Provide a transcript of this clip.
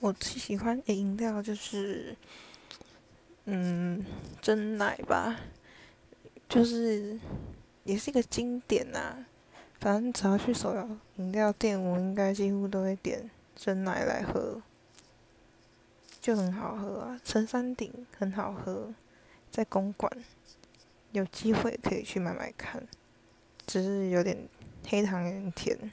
我最喜欢的饮料就是嗯真奶吧就是也是一个经典呐反正只要去所有饮料店我应该几乎都会点真奶来喝就很好喝啊陈山顶很好喝在公馆有机会可以去买买看只是有点黑糖有点甜。